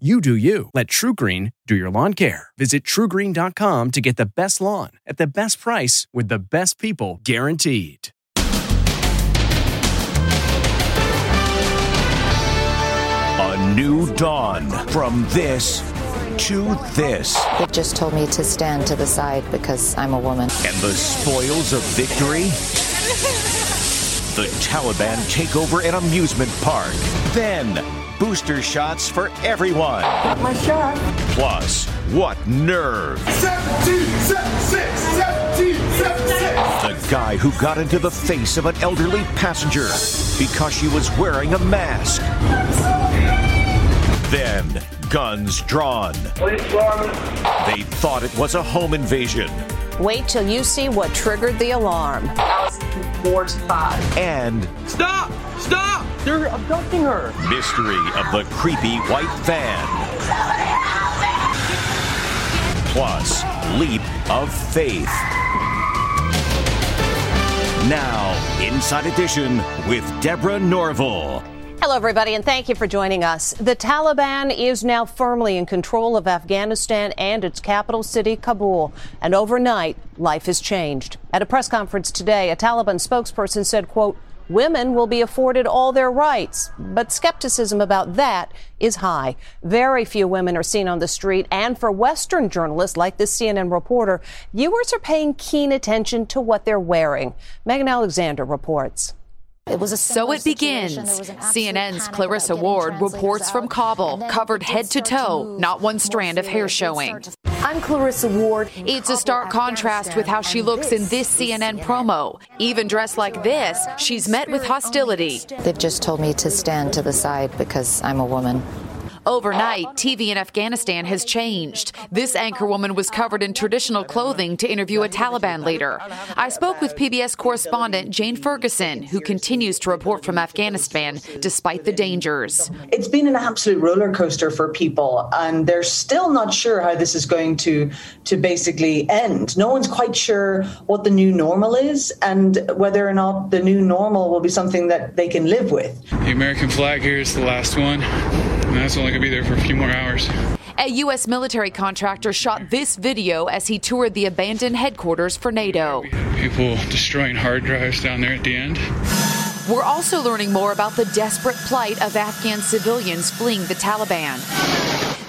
You do you. Let TruGreen do your lawn care. Visit trugreen.com to get the best lawn at the best price with the best people guaranteed. A new dawn from this to this. They've just told me to stand to the side because I'm a woman. And the spoils of victory? The Taliban take over an amusement park. Then, booster shots for everyone. Got my shot. Plus, what nerve. 17, 76, 17, 76. The guy who got into the face of an elderly passenger because she was wearing a mask. Then, guns drawn. Police department. They thought it was a home invasion. Wait till you see what triggered the alarm. I was mortified. And Stop! Stop! They're abducting her. mystery of the creepy white van. Plus, leap of faith. Now, Inside Edition with Deborah Norville. Hello, everybody, and thank you for joining us. The Taliban is now firmly in control of Afghanistan and its capital city, Kabul. And overnight, life has changed. At a press conference today, a Taliban spokesperson said, quote, Women will be afforded all their rights, but skepticism about that is high. Very few women are seen on the street, and for Western journalists like this CNN reporter, viewers are paying keen attention to what they're wearing. Megan Alexander reports. It was a So it begins. situation. There was an absolute CNN's Clarissa Ward reports from out, Kabul, covered head to toe, move not one strand of hair showing. I'm Clarissa Ward. It's a stark contrast with how she Afghanistan, looks in this this CNN CNN. promo. Even dressed like this, she's met with hostility. They've just told me to stand to the side because I'm a woman. Overnight, TV in Afghanistan has changed. This anchorwoman was covered in traditional clothing to interview a Taliban leader. I spoke with PBS correspondent Jane Ferguson, who continues to report from Afghanistan despite the dangers. It's been an absolute roller coaster for people, and they're still not sure how this is going to to basically end. No one's quite sure what the new normal is, and whether or not the new normal will be something that they can live with. The American flag here is the last one, and that's only going to be there for a few more hours. A U.S. military contractor shot this video as he toured the abandoned headquarters for NATO. People destroying hard drives down there at the end. We're also learning more about the desperate plight of Afghan civilians fleeing the Taliban.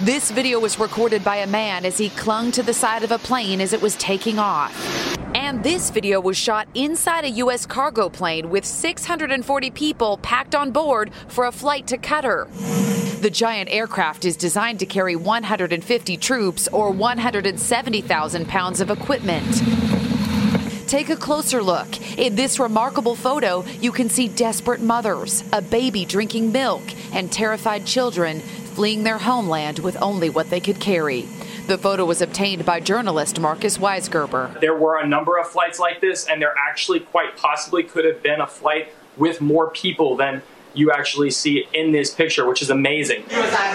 This video was recorded by a man as he clung to the side of a plane as it was taking off. And this video was shot inside a U.S. cargo plane with 640 people packed on board for a flight to Qatar. The giant aircraft is designed to carry 150 troops or 170,000 pounds of equipment. Take a closer look. In this remarkable photo, you can see desperate mothers, a baby drinking milk, and terrified children fleeing their homeland with only what they could carry. The photo was obtained by journalist Marcus Weisgerber. There were a number of flights like this, and there actually quite possibly could have been a flight with more people than you actually see in this picture, which is amazing.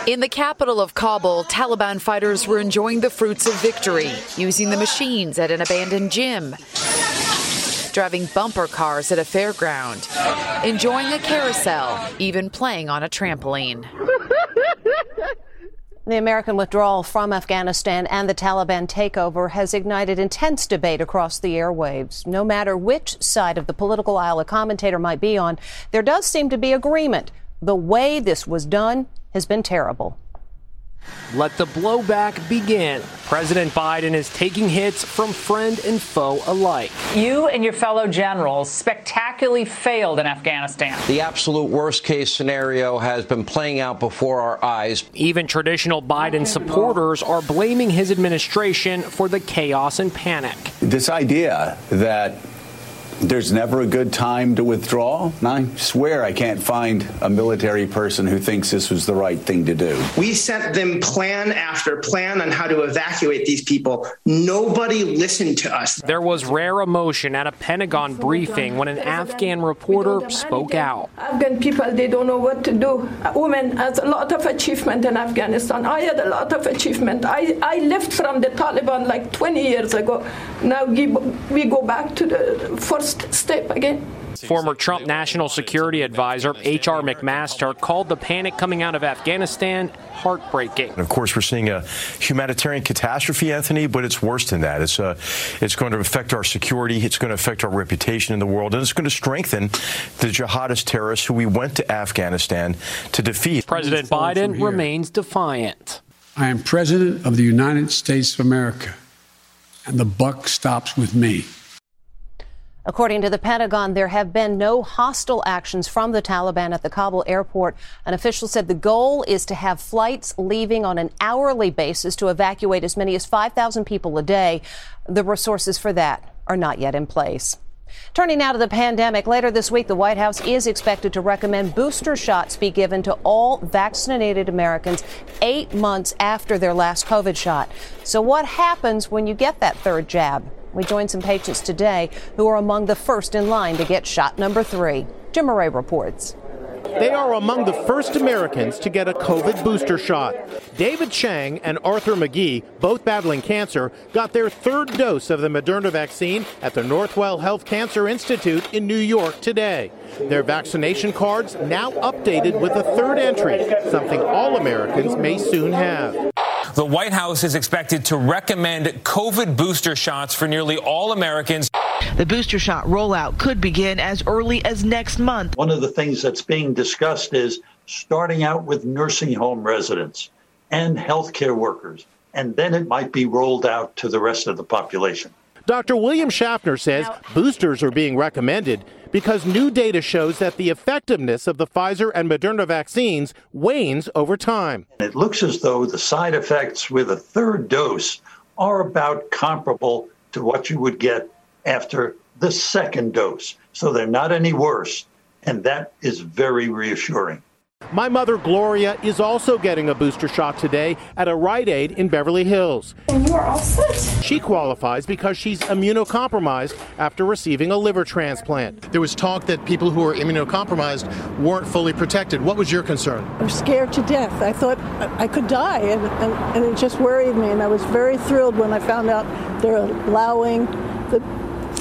In the capital of Kabul, Taliban fighters were enjoying the fruits of victory, using the machines at an abandoned gym, driving bumper cars at a fairground, enjoying a carousel, even playing on a trampoline. The American withdrawal from Afghanistan and the Taliban takeover has ignited intense debate across the airwaves. No matter which side of the political aisle a commentator might be on, there does seem to be agreement. The way this was done has been terrible. Let the blowback begin. President Biden is taking hits from friend and foe alike. You and your fellow generals spectacularly failed in Afghanistan. The absolute worst case scenario has been playing out before our eyes. Even traditional Biden supporters are blaming his administration for the chaos and panic. This idea that There's never a good time to withdraw. I swear I can't find a military person who thinks this was the right thing to do. We sent them plan after plan on how to evacuate these people. Nobody listened to us. There was rare emotion at a Pentagon briefing when an Afghan reporter spoke out. Afghan people, they don't know what to do. A woman has a lot of achievement in Afghanistan. I had a lot of achievement. I, I left from the Taliban like 20 years ago. Now we go back to the first step again. Former Trump National Security Advisor H.R. McMaster called the panic coming out of Afghanistan heartbreaking. Of course, we're seeing a humanitarian catastrophe, Anthony, but it's worse than that. It's, uh, it's going to affect our security, it's going to affect our reputation in the world, and it's going to strengthen the jihadist terrorists who we went to Afghanistan to defeat. President Biden remains defiant. I am President of the United States of America, and the buck stops with me. According to the Pentagon, there have been no hostile actions from the Taliban at the Kabul airport. An official said the goal is to have flights leaving on an hourly basis to evacuate as many as 5,000 people a day. The resources for that are not yet in place. Turning now to the pandemic, later this week, the White House is expected to recommend booster shots be given to all vaccinated Americans eight months after their last COVID shot. So, what happens when you get that third jab? We joined some patients today who are among the first in line to get shot number three. Jim Moret reports. They are among the first Americans to get a COVID booster shot. David Chang and Arthur McGee, both battling cancer, got their third dose of the Moderna vaccine at the Northwell Health Cancer Institute in New York today. Their vaccination cards now updated with a third entry, something all Americans may soon have. The White House is expected to recommend COVID booster shots for nearly all Americans. The booster shot rollout could begin as early as next month. One of the things that's being discussed is starting out with nursing home residents and healthcare workers, and then it might be rolled out to the rest of the population. Dr. William Schaffner says boosters are being recommended because new data shows that the effectiveness of the Pfizer and Moderna vaccines wanes over time. It looks as though the side effects with a third dose are about comparable to what you would get after the second dose. So they're not any worse. And that is very reassuring. My mother, Gloria, is also getting a booster shot today at a Rite Aid in Beverly Hills. And you are all set. She qualifies because she's immunocompromised after receiving a liver transplant. There was talk that people who are immunocompromised weren't fully protected. What was your concern? I'm scared to death. I thought I could die, and, and, and it just worried me. And I was very thrilled when I found out they're allowing the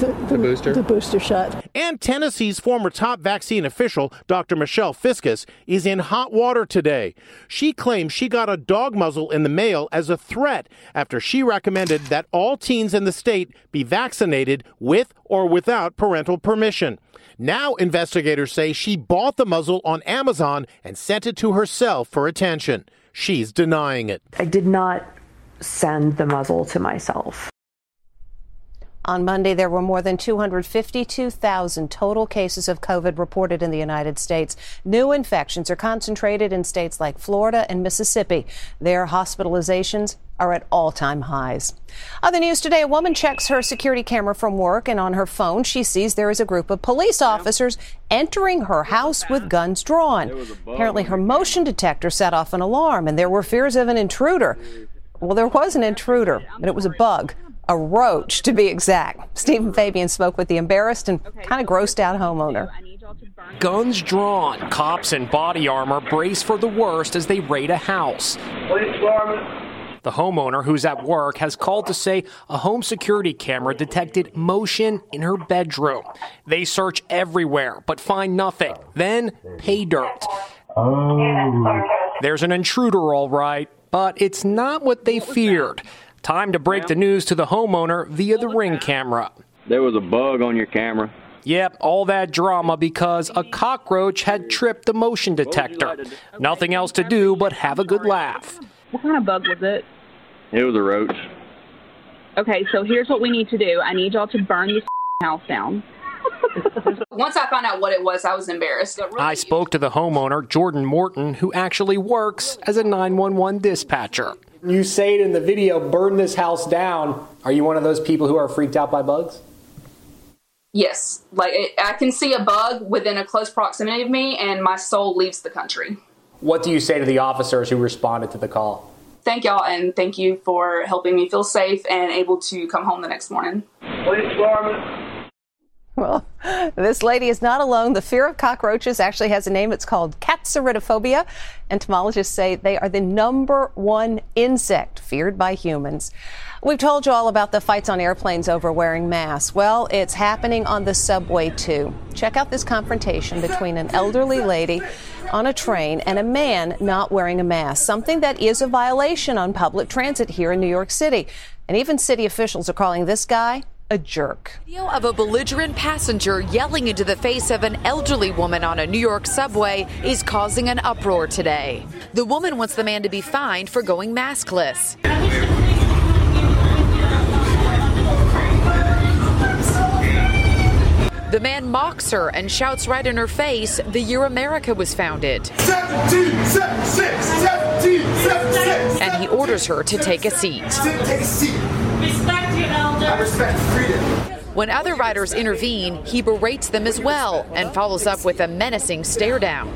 the, the, the, booster? The booster shot. And Tennessee's former top vaccine official, Dr. Michelle Fiscus, is in hot water today. She claims she got a dog muzzle in the mail as a threat after she recommended that all teens in the state be vaccinated with or without parental permission. Now, investigators say she bought the muzzle on Amazon and sent it to herself for attention. She's denying it. I did not send the muzzle to myself. On Monday, there were more than 252,000 total cases of COVID reported in the United States. New infections are concentrated in states like Florida and Mississippi. Their hospitalizations are at all time highs. Other news today a woman checks her security camera from work, and on her phone, she sees there is a group of police officers entering her house with guns drawn. Apparently, her motion detector set off an alarm, and there were fears of an intruder. Well, there was an intruder, but it was a bug a roach to be exact. Stephen Fabian spoke with the embarrassed and kind of grossed out homeowner. Guns drawn, cops in body armor brace for the worst as they raid a house. The homeowner, who's at work, has called to say a home security camera detected motion in her bedroom. They search everywhere but find nothing. Then pay dirt. Oh. There's an intruder, all right, but it's not what they feared. Time to break the news to the homeowner via the ring camera. There was a bug on your camera. Yep, all that drama because a cockroach had tripped the motion detector. Nothing else to do but have a good laugh. What kind of bug was it? It was a roach. Okay, so here's what we need to do. I need y'all to burn this house down. Once I found out what it was, I was embarrassed. I spoke to the homeowner, Jordan Morton, who actually works as a 911 dispatcher. You say it in the video, burn this house down. Are you one of those people who are freaked out by bugs? Yes, like it, I can see a bug within a close proximity of me, and my soul leaves the country. What do you say to the officers who responded to the call? Thank y'all, and thank you for helping me feel safe and able to come home the next morning. Police department. Well, this lady is not alone. The fear of cockroaches actually has a name. It's called katsaridaphobia. Entomologists say they are the number one insect feared by humans. We've told you all about the fights on airplanes over wearing masks. Well, it's happening on the subway too. Check out this confrontation between an elderly lady on a train and a man not wearing a mask, something that is a violation on public transit here in New York City. And even city officials are calling this guy a jerk. Video of a belligerent passenger yelling into the face of an elderly woman on a New York subway is causing an uproar today. The woman wants the man to be fined for going maskless. The man mocks her and shouts right in her face the year America was founded. 1776, 1776. And he orders her to take a seat. Take a seat. Respect your elder. I respect freedom. When other riders intervene, he berates them as well and follows up with a menacing stare down.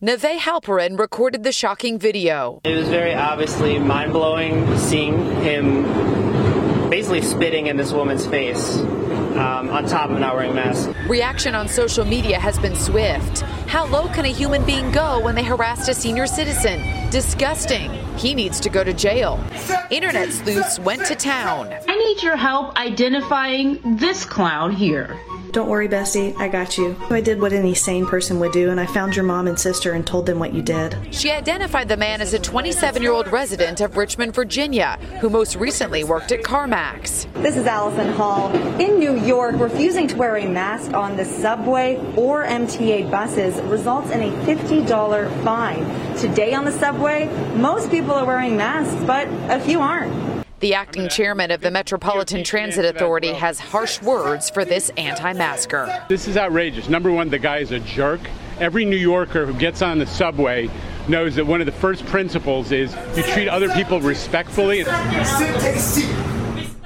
Neve Halperin recorded the shocking video. It was very obviously mind blowing seeing him basically spitting in this woman's face um, on top of not wearing a mask. Reaction on social media has been swift. How low can a human being go when they harassed a senior citizen? Disgusting. He needs to go to jail. Internet sleuths went to town. I need your help identifying this clown here. Don't worry, Bessie, I got you. I did what any sane person would do, and I found your mom and sister and told them what you did. She identified the man as a 27 year old resident of Richmond, Virginia, who most recently worked at CarMax. This is Allison Hall. In New York, refusing to wear a mask on the subway or MTA buses results in a $50 fine. Today on the subway, most people are wearing masks, but a few aren't. The acting chairman of the Metropolitan Transit Authority has harsh words for this anti masker. This is outrageous. Number one, the guy is a jerk. Every New Yorker who gets on the subway knows that one of the first principles is you treat other people respectfully.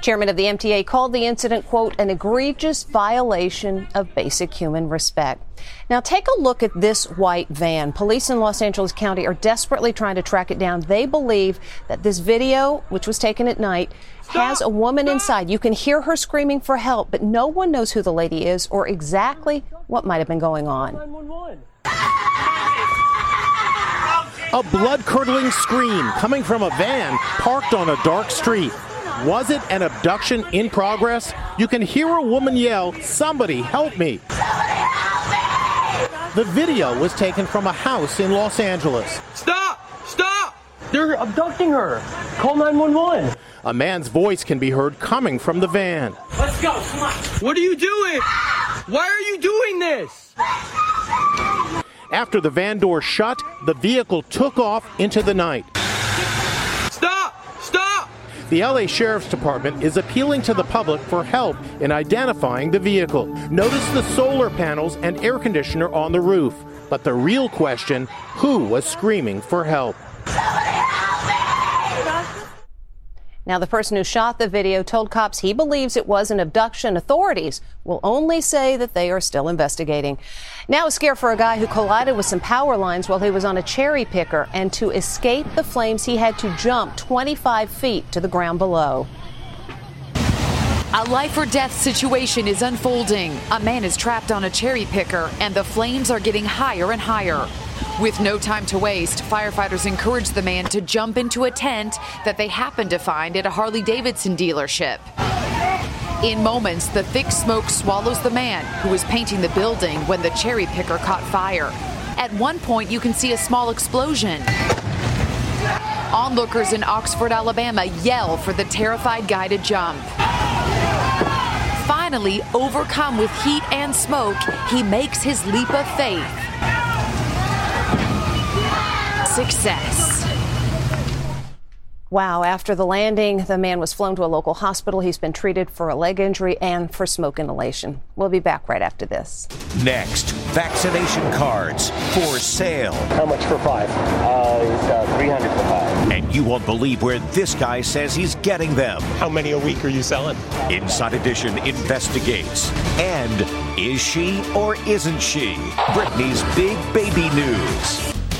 Chairman of the MTA called the incident, quote, an egregious violation of basic human respect. Now, take a look at this white van. Police in Los Angeles County are desperately trying to track it down. They believe that this video, which was taken at night, has a woman inside. You can hear her screaming for help, but no one knows who the lady is or exactly what might have been going on. A blood curdling scream coming from a van parked on a dark street. Was it an abduction in progress? You can hear a woman yell, Somebody help me! The video was taken from a house in Los Angeles. Stop! Stop! They're abducting her. Call 911. A man's voice can be heard coming from the van. Let's go. Come on. What are you doing? Why are you doing this? After the van door shut, the vehicle took off into the night. The LA Sheriff's Department is appealing to the public for help in identifying the vehicle. Notice the solar panels and air conditioner on the roof. But the real question who was screaming for help? Now, the person who shot the video told cops he believes it was an abduction. Authorities will only say that they are still investigating. Now, a scare for a guy who collided with some power lines while he was on a cherry picker, and to escape the flames, he had to jump 25 feet to the ground below. A life or death situation is unfolding. A man is trapped on a cherry picker, and the flames are getting higher and higher. With no time to waste, firefighters encourage the man to jump into a tent that they happen to find at a Harley Davidson dealership. In moments, the thick smoke swallows the man who was painting the building when the cherry picker caught fire. At one point, you can see a small explosion. Onlookers in Oxford, Alabama yell for the terrified guy to jump. Finally, overcome with heat and smoke, he makes his leap of faith. Success. Wow, after the landing, the man was flown to a local hospital. He's been treated for a leg injury and for smoke inhalation. We'll be back right after this. Next, vaccination cards for sale. How much for five? Uh, it's uh, 300 for five. And you won't believe where this guy says he's getting them. How many a week are you selling? Inside Edition investigates. And is she or isn't she? Britney's big baby news.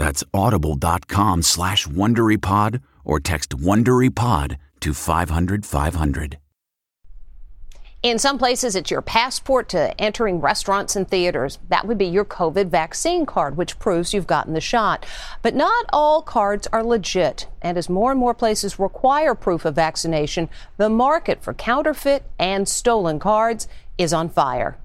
That's audible.com slash WonderyPod or text WonderyPod to 500, 500. In some places, it's your passport to entering restaurants and theaters. That would be your COVID vaccine card, which proves you've gotten the shot. But not all cards are legit. And as more and more places require proof of vaccination, the market for counterfeit and stolen cards is on fire.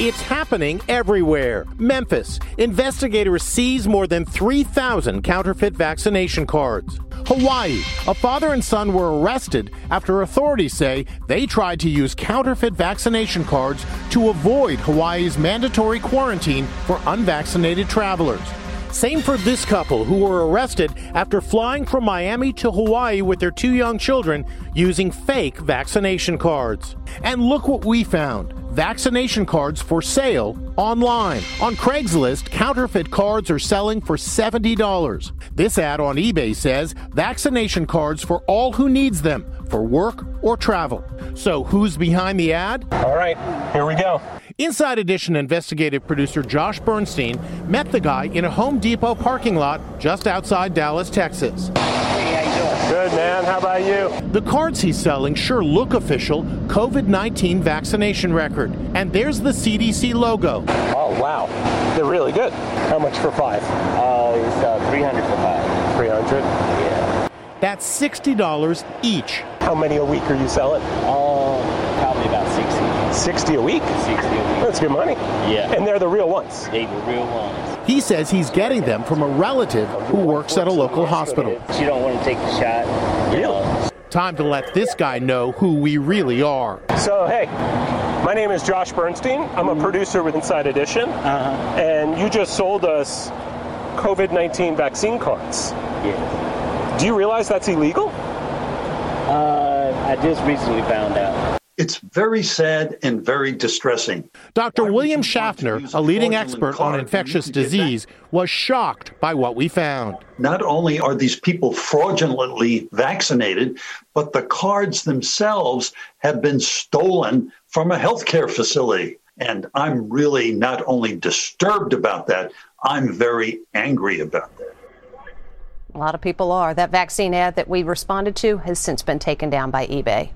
It's happening everywhere. Memphis. Investigators seize more than 3,000 counterfeit vaccination cards. Hawaii. A father and son were arrested after authorities say they tried to use counterfeit vaccination cards to avoid Hawaii's mandatory quarantine for unvaccinated travelers. Same for this couple who were arrested after flying from Miami to Hawaii with their two young children using fake vaccination cards. And look what we found vaccination cards for sale online. On Craigslist, counterfeit cards are selling for $70. This ad on eBay says vaccination cards for all who needs them for work or travel. So who's behind the ad? All right, here we go. Inside Edition investigative producer Josh Bernstein met the guy in a Home Depot parking lot just outside Dallas, Texas. Good, man. How about you? The cards he's selling sure look official COVID 19 vaccination record. And there's the CDC logo. Oh, wow. They're really good. How much for five? Uh, it's uh, 300 for five. 300? Yeah. That's $60 each. How many a week are you selling? Uh, probably about 60. 60 a week? 60 a week. That's good money. Yeah. And they're the real ones? They the real ones. He says he's getting them from a relative who works at a local hospital. You don't want to take the shot. You know. Time to let this guy know who we really are. So, hey, my name is Josh Bernstein. I'm a producer with Inside Edition. Uh-huh. And you just sold us COVID 19 vaccine cards. Yeah. Do you realize that's illegal? Uh, I just recently found out. It's very sad and very distressing. Dr. William Schaffner, a leading expert on infectious disease, was shocked by what we found. Not only are these people fraudulently vaccinated, but the cards themselves have been stolen from a healthcare facility. And I'm really not only disturbed about that, I'm very angry about that. A lot of people are. That vaccine ad that we responded to has since been taken down by eBay.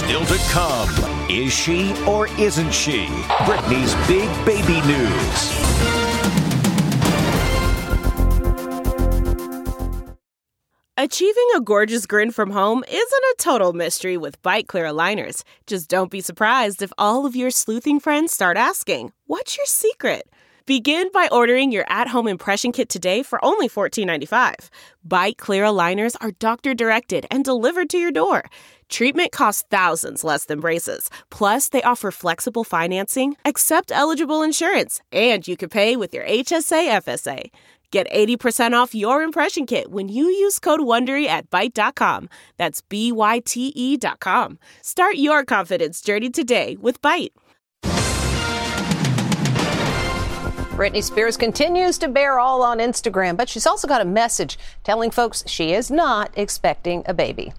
Still to come, is she or isn't she? Britney's big baby news. Achieving a gorgeous grin from home isn't a total mystery with Byte Clear aligners. Just don't be surprised if all of your sleuthing friends start asking, What's your secret? Begin by ordering your at home impression kit today for only $14.95. Byte Clear aligners are doctor directed and delivered to your door. Treatment costs thousands less than braces. Plus, they offer flexible financing, accept eligible insurance, and you can pay with your HSA FSA. Get 80% off your impression kit when you use code WONDERY at Byte.com. That's B-Y-T-E dot com. Start your confidence journey today with Byte. Britney Spears continues to bear all on Instagram, but she's also got a message telling folks she is not expecting a baby.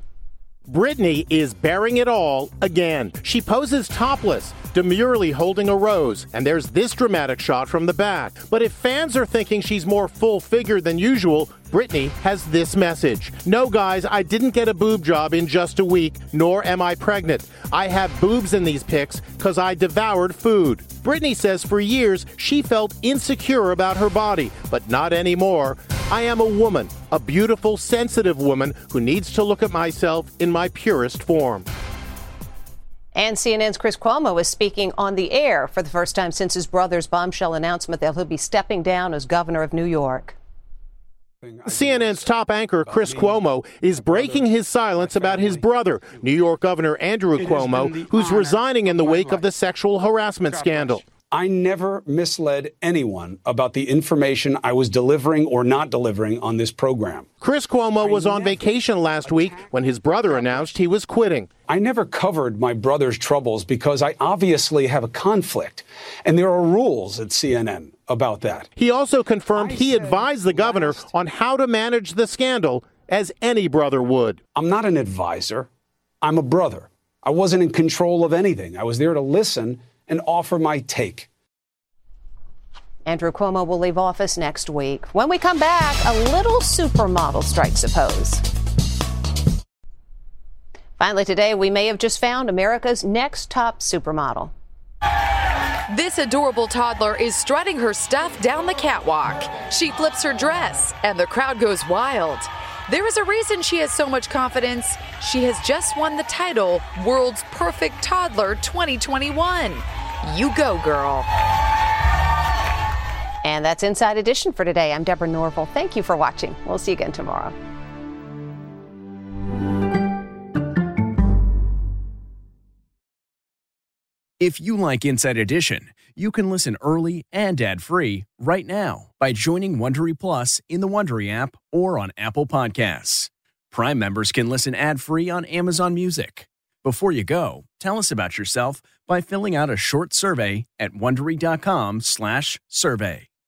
Britney is bearing it all again. She poses topless, demurely holding a rose, and there's this dramatic shot from the back. But if fans are thinking she's more full figured than usual, Britney has this message. No, guys, I didn't get a boob job in just a week, nor am I pregnant. I have boobs in these pics because I devoured food. Britney says for years she felt insecure about her body, but not anymore. I am a woman, a beautiful, sensitive woman who needs to look at myself in my purest form. And CNN's Chris Cuomo is speaking on the air for the first time since his brother's bombshell announcement that he'll be stepping down as governor of New York. CNN's top anchor, Chris Cuomo, is breaking his silence about his brother, New York Governor Andrew Cuomo, who's resigning in the wake of the sexual harassment scandal. I never misled anyone about the information I was delivering or not delivering on this program. Chris Cuomo was on vacation last week when his brother announced he was quitting. I never covered my brother's troubles because I obviously have a conflict, and there are rules at CNN about that. He also confirmed he advised the governor on how to manage the scandal as any brother would. I'm not an advisor, I'm a brother. I wasn't in control of anything. I was there to listen and offer my take. Andrew Cuomo will leave office next week. When we come back, a little supermodel strikes a pose. Finally, today, we may have just found America's next top supermodel. This adorable toddler is strutting her stuff down the catwalk. She flips her dress, and the crowd goes wild. There is a reason she has so much confidence. She has just won the title World's Perfect Toddler 2021. You go, girl. And that's Inside Edition for today. I'm Deborah Norville. Thank you for watching. We'll see you again tomorrow. If you like Inside Edition, you can listen early and ad-free right now by joining Wondery Plus in the Wondery app or on Apple Podcasts. Prime members can listen ad-free on Amazon Music. Before you go, tell us about yourself by filling out a short survey at wondery.com/survey.